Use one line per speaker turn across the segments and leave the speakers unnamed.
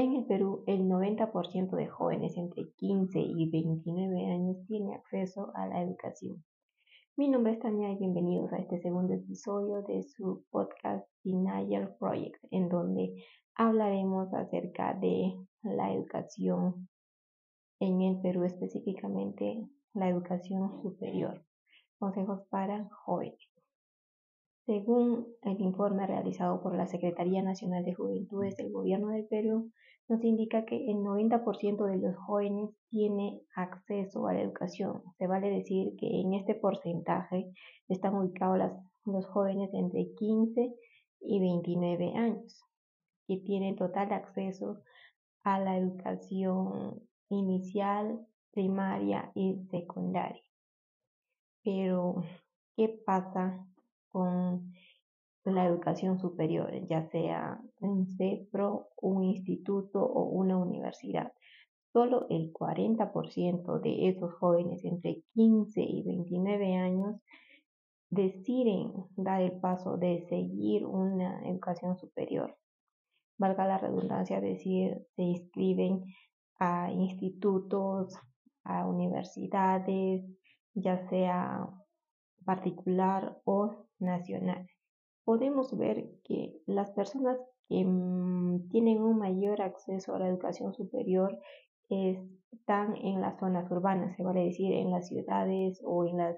En el Perú, el 90% de jóvenes entre 15 y 29 años tiene acceso a la educación. Mi nombre es Tania y bienvenidos a este segundo episodio de su podcast Denial Project, en donde hablaremos acerca de la educación en el Perú, específicamente la educación superior. Consejos para jóvenes. Según el informe realizado por la Secretaría Nacional de Juventudes del Gobierno del Perú, nos indica que el 90% de los jóvenes tiene acceso a la educación. Se vale decir que en este porcentaje están ubicados los jóvenes entre 15 y 29 años, que tienen total acceso a la educación inicial, primaria y secundaria. Pero, ¿qué pasa con la educación superior, ya sea un CEPRO, un instituto o una universidad. Solo el 40% de esos jóvenes entre 15 y 29 años deciden dar el paso de seguir una educación superior. Valga la redundancia decir, se inscriben a institutos, a universidades, ya sea particular o nacional. Podemos ver que las personas que mm, tienen un mayor acceso a la educación superior están en las zonas urbanas, se vale decir en las ciudades o en las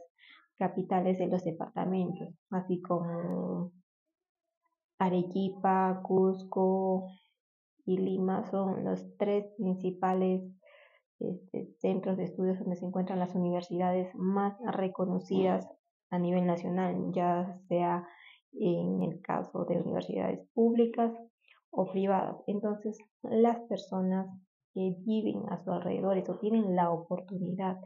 capitales de los departamentos, así como Arequipa, Cusco y Lima son los tres principales este, centros de estudios donde se encuentran las universidades más reconocidas a nivel nacional, ya sea en el caso de universidades públicas o privadas. Entonces, las personas que viven a su alrededor o tienen la oportunidad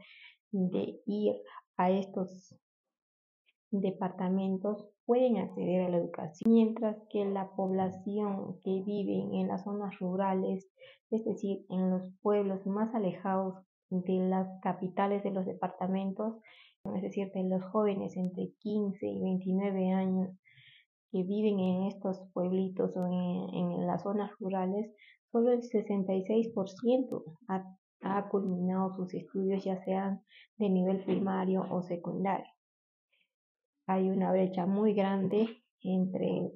de ir a estos departamentos pueden acceder a la educación, mientras que la población que vive en las zonas rurales, es decir, en los pueblos más alejados de las capitales de los departamentos, es decir, de los jóvenes entre 15 y 29 años, que viven en estos pueblitos o en, las zonas rurales, solo el 66% ha, ha culminado sus estudios ya sean de nivel primario o secundario. Hay una brecha muy grande entre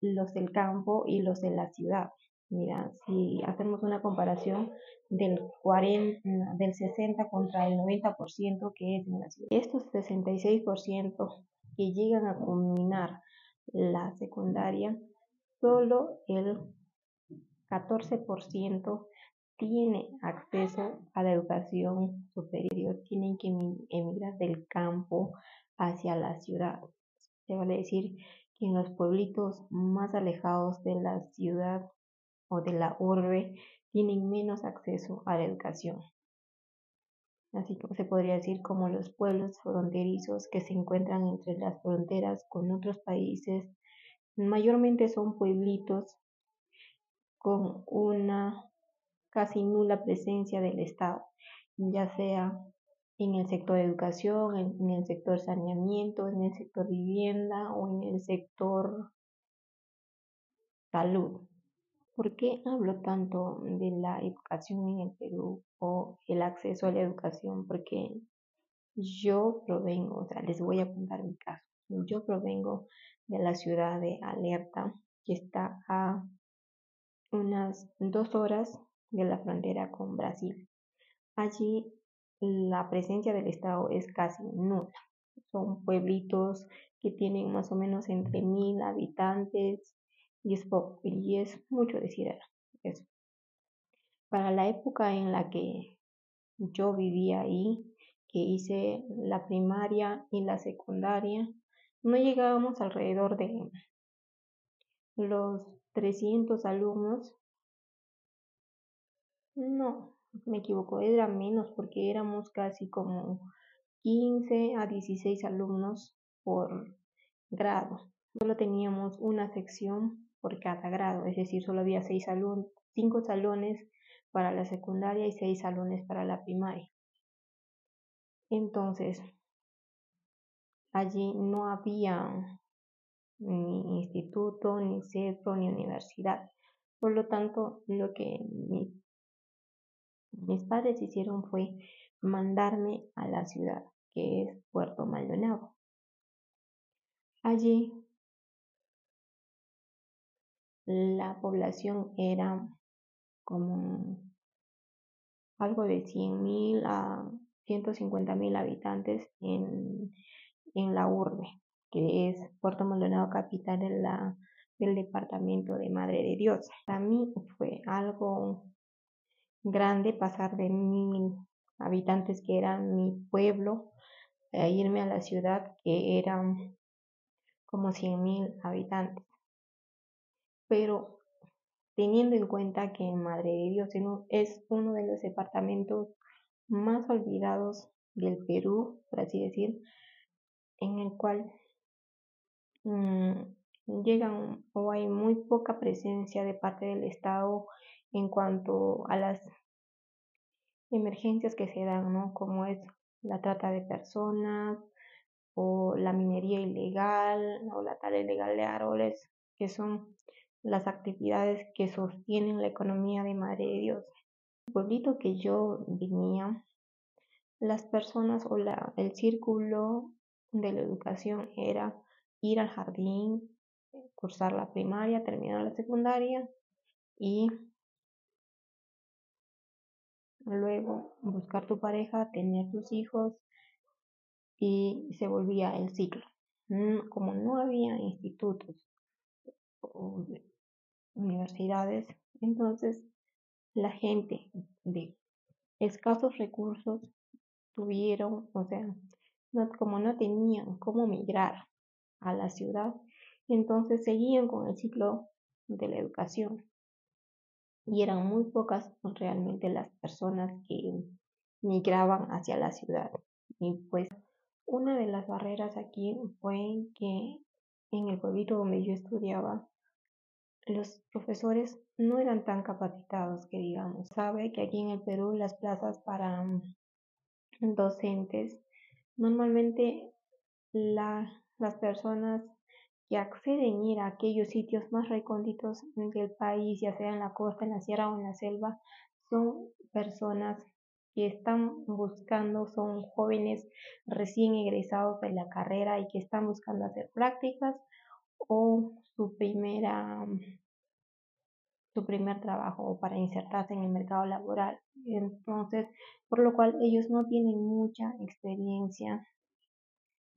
los del campo y los de la ciudad. Mira, si hacemos una comparación del 40, del 60 contra el 90% que es en la ciudad. Estos 66% que llegan a culminar la secundaria, solo el 14% tiene acceso a la educación superior, tienen que emigrar del campo hacia la ciudad. Se vale decir que en los pueblitos más alejados de la ciudad o de la urbe tienen menos acceso a la educación así como se podría decir como los pueblos fronterizos que se encuentran entre las fronteras con otros países. Mayormente son pueblitos con una casi nula presencia del Estado, ya sea en el sector educación, en, el sector saneamiento, en el sector vivienda o en el sector salud. ¿Por qué hablo tanto de la educación en el Perú o el acceso a la educación? Porque yo provengo, o sea, les voy a contar mi caso. Yo provengo de la ciudad de Alerta, que está a unas dos horas de la frontera con Brasil. Allí la presencia del Estado es casi nula. Son pueblitos que tienen más o menos entre mil habitantes y es poco, y es mucho decir eso. Para la época en la que yo vivía ahí, que hice la primaria y la secundaria, no llegábamos alrededor de los 300 alumnos. No, me equivoco, era menos porque éramos casi como 15 a 16 alumnos por grado. Solo teníamos una sección por cada grado, es decir, solo había seis salones, cinco salones para la secundaria y seis salones para la primaria. Entonces, allí no había ni instituto, ni centro, ni universidad. Por lo tanto, lo que mis padres hicieron fue mandarme a la ciudad, que es Puerto Maldonado. Allí la población era como algo de 100.000 a 150.000 habitantes en, en la urbe, que es Puerto Maldonado, capital la, del departamento de Madre de Dios. Para mí fue algo grande pasar de mil habitantes, que era mi pueblo, a irme a la ciudad, que eran como 100.000 habitantes. Pero teniendo en cuenta que Madre de Dios es uno de los departamentos más olvidados del Perú, por así decir, en el cual mm, llegan o hay muy poca presencia de parte del Estado en cuanto a las emergencias que se dan, ¿no? Como es la trata de personas o la minería ilegal o la tala ilegal de árboles, que son las actividades que sostienen la economía de Madre de Dios. El pueblito que yo venía, las personas o el círculo de la educación era ir al jardín, cursar la primaria, terminar la secundaria y luego buscar tu pareja, tener tus hijos y se volvía el ciclo. Mm, como no había institutos universidades. Entonces, la gente de escasos recursos tuvieron, o sea, como no tenían cómo migrar a la ciudad, entonces seguían con el ciclo de la educación. Y eran muy pocas realmente las personas que migraban hacia la ciudad. Y pues una de las barreras aquí fue que en el pueblito donde yo estudiaba, los profesores no eran tan capacitados que digamos. Sabe que aquí en el Perú las plazas para mm, docentes, normalmente la, las personas que acceden a ir a aquellos sitios más recónditos del país, ya sea en la costa, en la sierra o en la selva, son personas que están buscando, son jóvenes recién egresados de la carrera y que están buscando hacer prácticas o su primera su primer trabajo o para insertarse en el mercado laboral. Entonces, por lo cual ellos no tienen mucha experiencia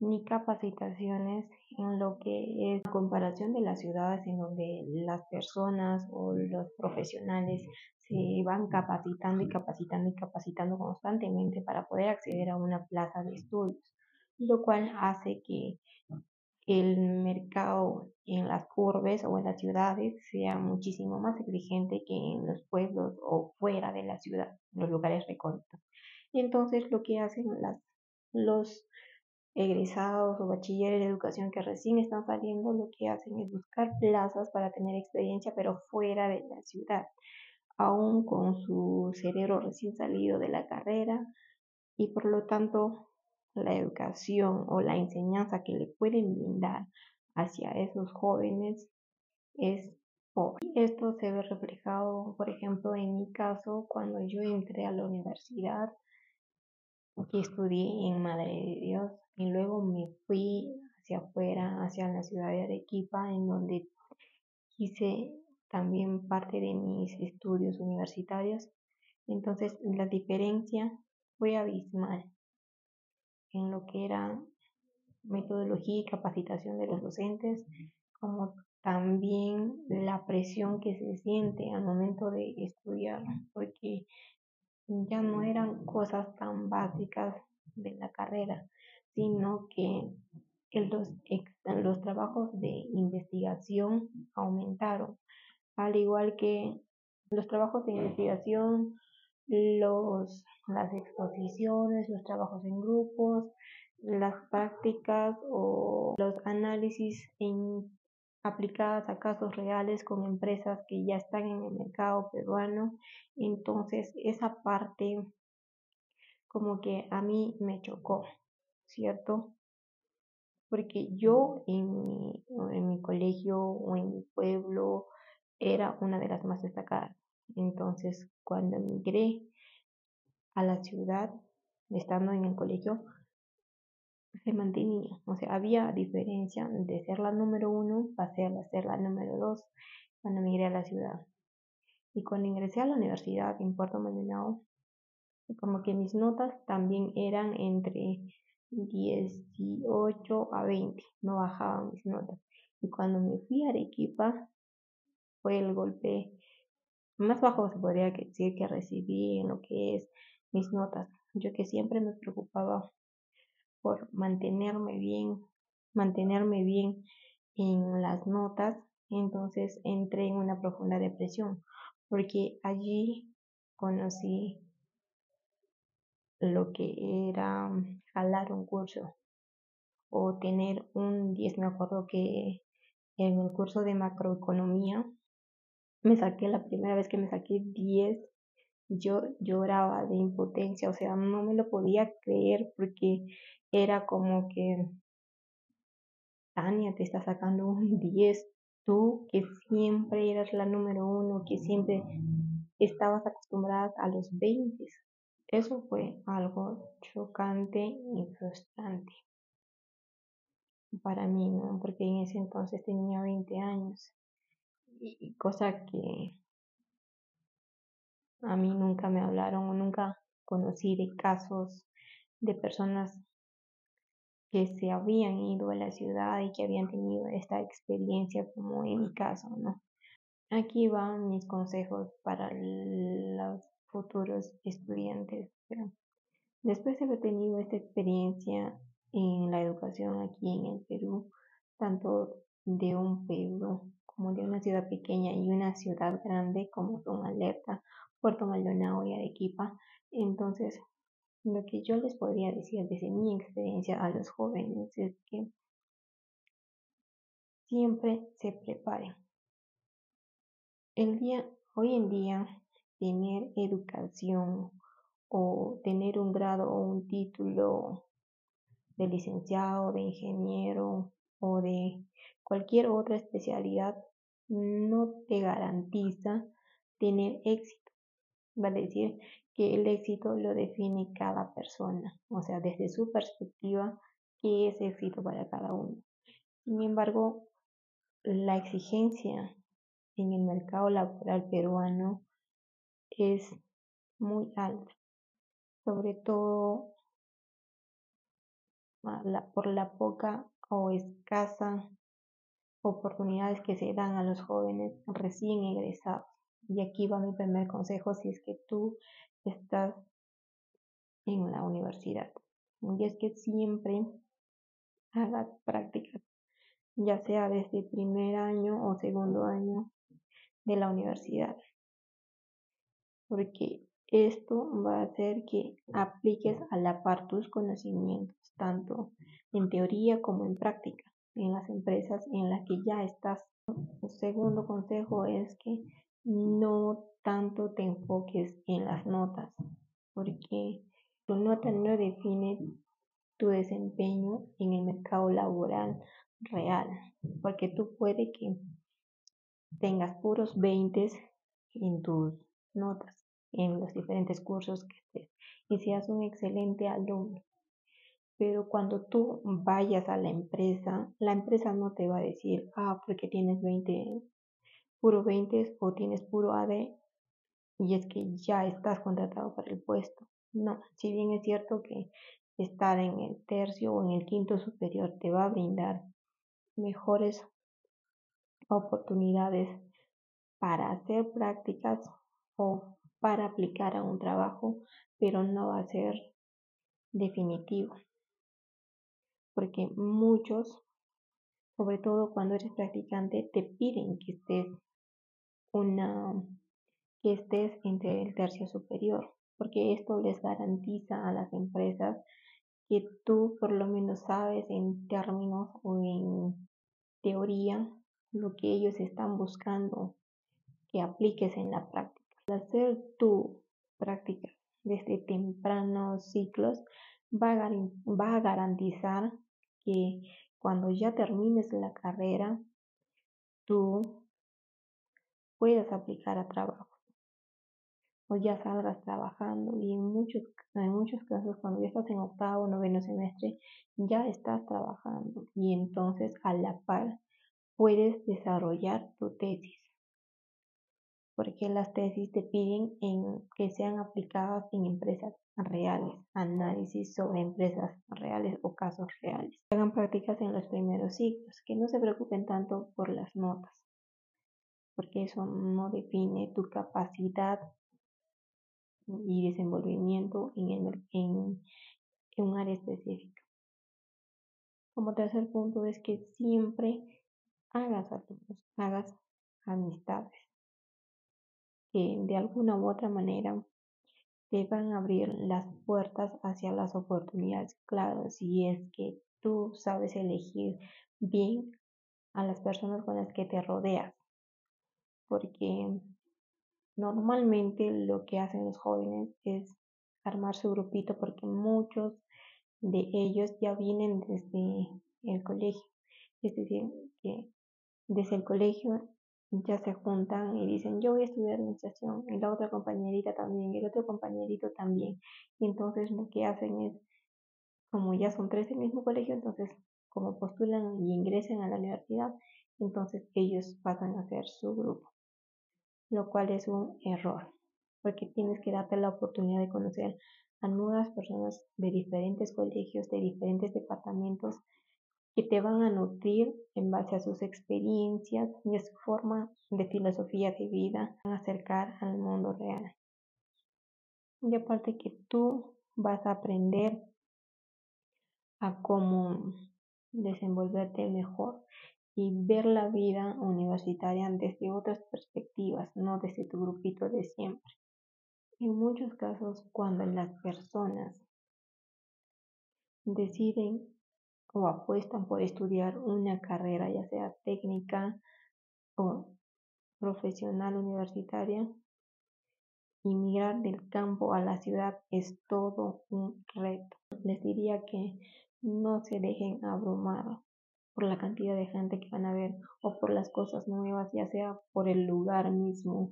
ni capacitaciones en lo que es la comparación de las ciudades en donde las personas o los profesionales se van capacitando y capacitando y capacitando constantemente para poder acceder a una plaza de estudios, lo cual hace que el mercado en las urbes o en las ciudades sea muchísimo más exigente que en los pueblos o fuera de la ciudad, en los lugares recónditos. Y entonces lo que hacen los egresados o bachilleres de educación que recién están saliendo, lo que hacen es buscar plazas para tener experiencia, pero fuera de la ciudad, aún con su cerebro recién salido de la carrera y por lo tanto la educación o la enseñanza que le pueden brindar hacia esos jóvenes es pobre. Esto se ve reflejado, por ejemplo, en mi caso, cuando yo entré a la universidad, que estudié en Madre de Dios, y luego me fui hacia afuera, hacia la ciudad de Arequipa, en donde hice también parte de mis estudios universitarios. Entonces, la diferencia fue abismal en lo que era metodología y capacitación de los docentes, como también la presión que se siente al momento de estudiar, porque ya no eran cosas tan básicas de la carrera, sino que los, los trabajos de investigación aumentaron, al igual que los trabajos de investigación los, las exposiciones, los trabajos en grupos, las prácticas o los análisis en, aplicadas a casos reales con empresas que ya están en el mercado peruano. Entonces, esa parte como que a mí me chocó, ¿cierto? Porque yo en mi, en mi colegio o en mi pueblo era una de las más destacadas. Entonces, cuando emigré a la ciudad, estando en el colegio, se mantenía. O sea, había diferencia de ser la número uno, pasé a ser la número dos cuando emigré a la ciudad. Y cuando ingresé a la universidad en Puerto Maldonado, como que mis notas también eran entre 18 a 20, no bajaban mis notas. Y cuando me fui a Arequipa, fue el golpe más bajo, se podría decir, que recibí en lo que es mis notas. Yo que siempre me preocupaba por mantenerme bien, mantenerme bien en las notas, entonces entré en una profunda depresión, porque allí conocí lo que era jalar un curso o tener un 10. Me acuerdo que en el curso de macroeconomía me saqué la primera vez que me saqué 10. Yo lloraba de impotencia, o sea, no me lo podía creer porque era como que Tania te está sacando un 10. Tú que siempre eras la número uno, que siempre estabas acostumbrada a los 20. Eso fue algo chocante y frustrante para mí, ¿no? Porque en ese entonces tenía 20 años y cosa que a mí nunca me hablaron o nunca conocí de casos de personas que se habían ido a la ciudad y que habían tenido esta experiencia como en mi caso, ¿no? Aquí van mis consejos para los futuros estudiantes. Después de haber tenido esta experiencia en la educación aquí en el Perú, tanto de un pueblo como de una ciudad pequeña y una ciudad grande como son Alerta, Puerto Maldonado y Arequipa, entonces lo que yo les podría decir desde mi experiencia a los jóvenes es que siempre se preparen. El día, hoy en día, tener educación o tener un grado o un título de licenciado, de ingeniero o de cualquier otra especialidad no te garantiza tener éxito. Vale decir que el éxito lo define cada persona, o sea, desde su perspectiva, qué es éxito para cada uno. Sin embargo, la exigencia en el mercado laboral peruano es muy alta sobre todo por la poca o escasa oportunidades que se dan a los jóvenes recién egresados. Y aquí va mi primer consejo si es que tú estás en la universidad. Y es que siempre hagas prácticas, ya sea desde primer año o segundo año de la universidad. Porque esto va a hacer que apliques a la par tus conocimientos, tanto en teoría como en práctica, en las empresas en las que ya estás. El segundo consejo es que no tanto te enfoques en las notas, porque tu nota no define tu desempeño en el mercado laboral real, porque tú puede que tengas puros 20 en tus notas en los diferentes cursos que estés y seas un excelente alumno. Pero cuando tú vayas a la empresa, la empresa no te va a decir, ah, porque tienes 20, puro 20 o tienes puro AD y es que ya estás contratado para el puesto. No, si bien es cierto que estar en el tercio o en el quinto superior te va a brindar mejores oportunidades para hacer prácticas o para aplicar a un trabajo, pero no va a ser definitivo. Porque muchos, sobre todo cuando eres practicante, te piden que estés una que estés entre el tercio superior, porque esto les garantiza a las empresas que tú por lo menos sabes en términos o en teoría lo que ellos están buscando que apliques en la práctica. Hacer tu práctica desde tempranos ciclos va a, va a garantizar que cuando ya termines la carrera, tú puedas aplicar a trabajo. O ya salgas trabajando y en muchos, en muchos casos cuando ya estás en octavo o noveno semestre ya estás trabajando y entonces a la par puedes desarrollar tu tesis. Porque las tesis te piden en que sean aplicadas en empresas reales, análisis sobre empresas reales o casos reales. Hagan prácticas en los primeros ciclos, que no se preocupen tanto por las notas, porque eso no define tu capacidad y desenvolvimiento en, un área específica. Como tercer punto es que siempre hagas alumnos, hagas amistades que de alguna u otra manera te van a abrir las puertas hacia las oportunidades. Claro, si es que tú sabes elegir bien a las personas con las que te rodeas, porque normalmente lo que hacen los jóvenes es armar su grupito porque muchos de ellos ya vienen desde el colegio. Es decir, que desde el colegio ya se juntan y dicen yo voy a estudiar administración y la otra compañerita también y el otro compañerito también. Y entonces lo que hacen es, como ya son tres del mismo colegio, entonces como postulan y ingresen a la universidad, entonces ellos pasan a ser su grupo, lo cual es un error, porque tienes que darte la oportunidad de conocer a nuevas personas de diferentes colegios, de diferentes departamentos, que te van a nutrir en base a sus experiencias y a su forma de filosofía de vida, van a acercar al mundo real. Y aparte que tú vas a aprender a cómo desenvolverte mejor y ver la vida universitaria desde otras perspectivas, no desde tu grupito de siempre. En muchos casos, cuando las personas deciden o apuestan por estudiar una carrera, ya sea técnica o profesional universitaria, migrar del campo a la ciudad es todo un reto. Les diría que no se dejen abrumar por la cantidad de gente que van a ver o por las cosas nuevas, ya sea por el lugar mismo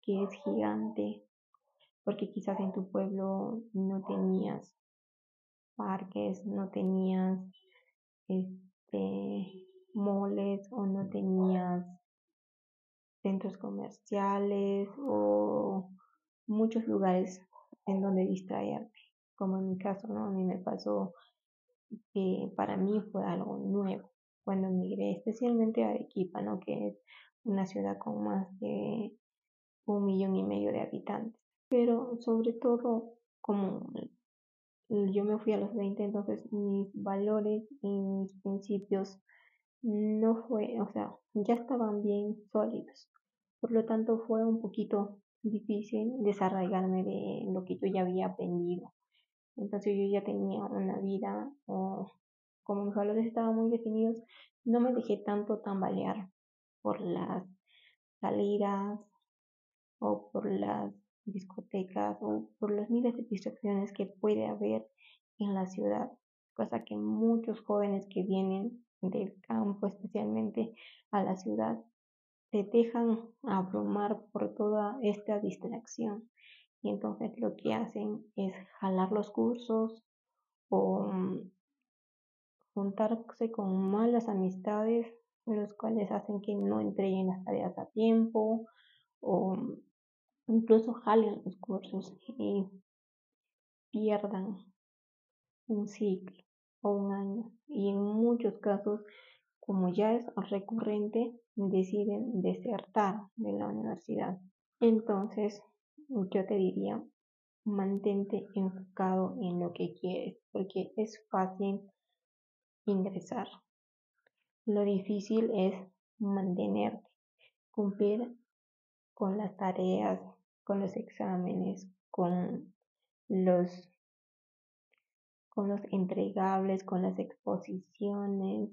que es gigante, porque quizás en tu pueblo no tenías parques, no tenías este moles o no tenías centros comerciales o muchos lugares en donde distraerte, como en mi caso, ¿no? A mí me pasó que para mí fue algo nuevo cuando emigré, especialmente a Arequipa. Que es una ciudad con más de un millón y medio de habitantes. Pero sobre todo, como yo me fui a los 20, entonces mis valores y mis principios no fue, o sea, ya estaban bien sólidos. Por lo tanto, fue un poquito difícil desarraigarme de lo que yo ya había aprendido. Entonces yo ya tenía una vida, o como mis valores estaban muy definidos, no me dejé tanto tambalear por las salidas o por las discotecas o por las miles de distracciones que puede haber en la ciudad, cosa que muchos jóvenes que vienen del campo especialmente a la ciudad te dejan abrumar por toda esta distracción. Y entonces lo que hacen es jalar los cursos o mm, juntarse con malas amistades los cuales hacen que no entreguen las tareas a tiempo o incluso jalen los cursos y pierdan un ciclo o un año y en muchos casos como ya es recurrente deciden desertar de la universidad. Entonces, yo te diría, mantente enfocado en lo que quieres, porque es fácil ingresar. Lo difícil es mantenerte, cumplir con las tareas, con los exámenes, con los con los entregables, con las exposiciones,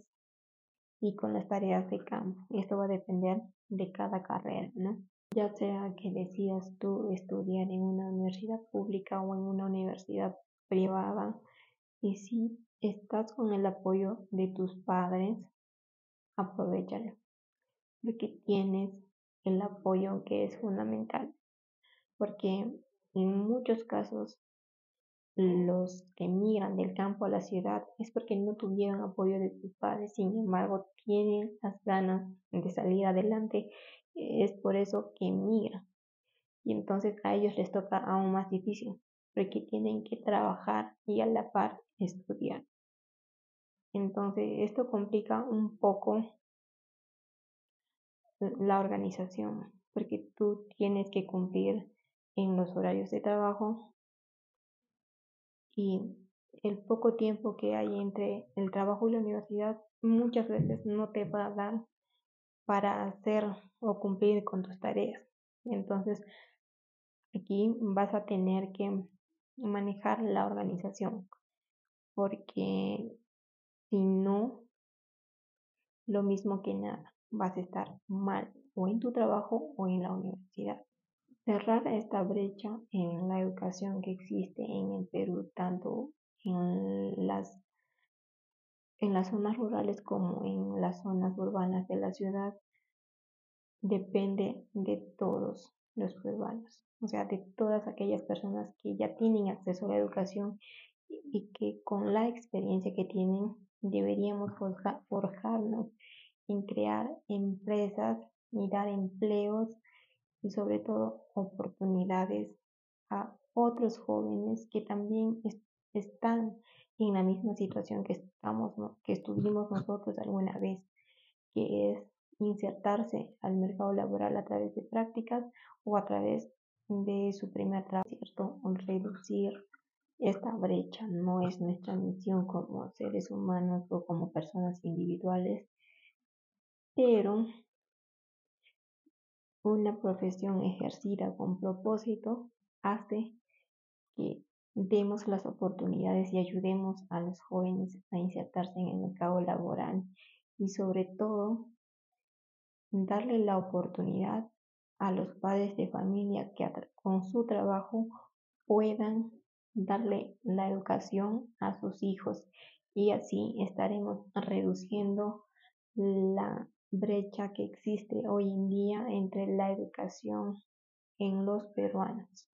y con las tareas de campo. Esto va a depender de cada carrera, ¿no? Ya sea que decidas tú estudiar en una universidad pública o en una universidad privada, y si estás con el apoyo de tus padres, aprovechalo, porque tienes el apoyo que es fundamental, porque en muchos casos los que migran del campo a la ciudad es porque no tuvieron apoyo de sus padres, sin embargo tienen las ganas de salir adelante, es por eso que migran. Y entonces a ellos les toca aún más difícil, porque tienen que trabajar y a la par estudiar. Entonces esto complica un poco la organización, porque tú tienes que cumplir en los horarios de trabajo y el poco tiempo que hay entre el trabajo y la universidad muchas veces no te va a dar para hacer o cumplir con tus tareas. Entonces, aquí vas a tener que manejar la organización, porque si no, lo mismo que nada, vas a estar mal o en tu trabajo o en la universidad. Cerrar esta brecha en la educación que existe en el Perú, tanto en las, en las zonas rurales como en las zonas urbanas de la ciudad, depende de todos los peruanos, o sea, de todas aquellas personas que ya tienen acceso a la educación y que con la experiencia que tienen deberíamos forjarnos en crear empresas y dar empleos y sobre todo oportunidades a otros jóvenes que también están en la misma situación que estamos que estuvimos nosotros alguna vez que es insertarse al mercado laboral a través de prácticas o a través de su primer trabajo, ¿cierto? Reducir esta brecha no es nuestra misión como seres humanos o como personas individuales, pero una profesión ejercida con propósito hace que demos las oportunidades y ayudemos a los jóvenes a insertarse en el mercado laboral y sobre todo darle la oportunidad a los padres de familia que con su trabajo puedan darle la educación a sus hijos y así estaremos reduciendo la brecha que existe hoy en día entre la educación en los peruanos.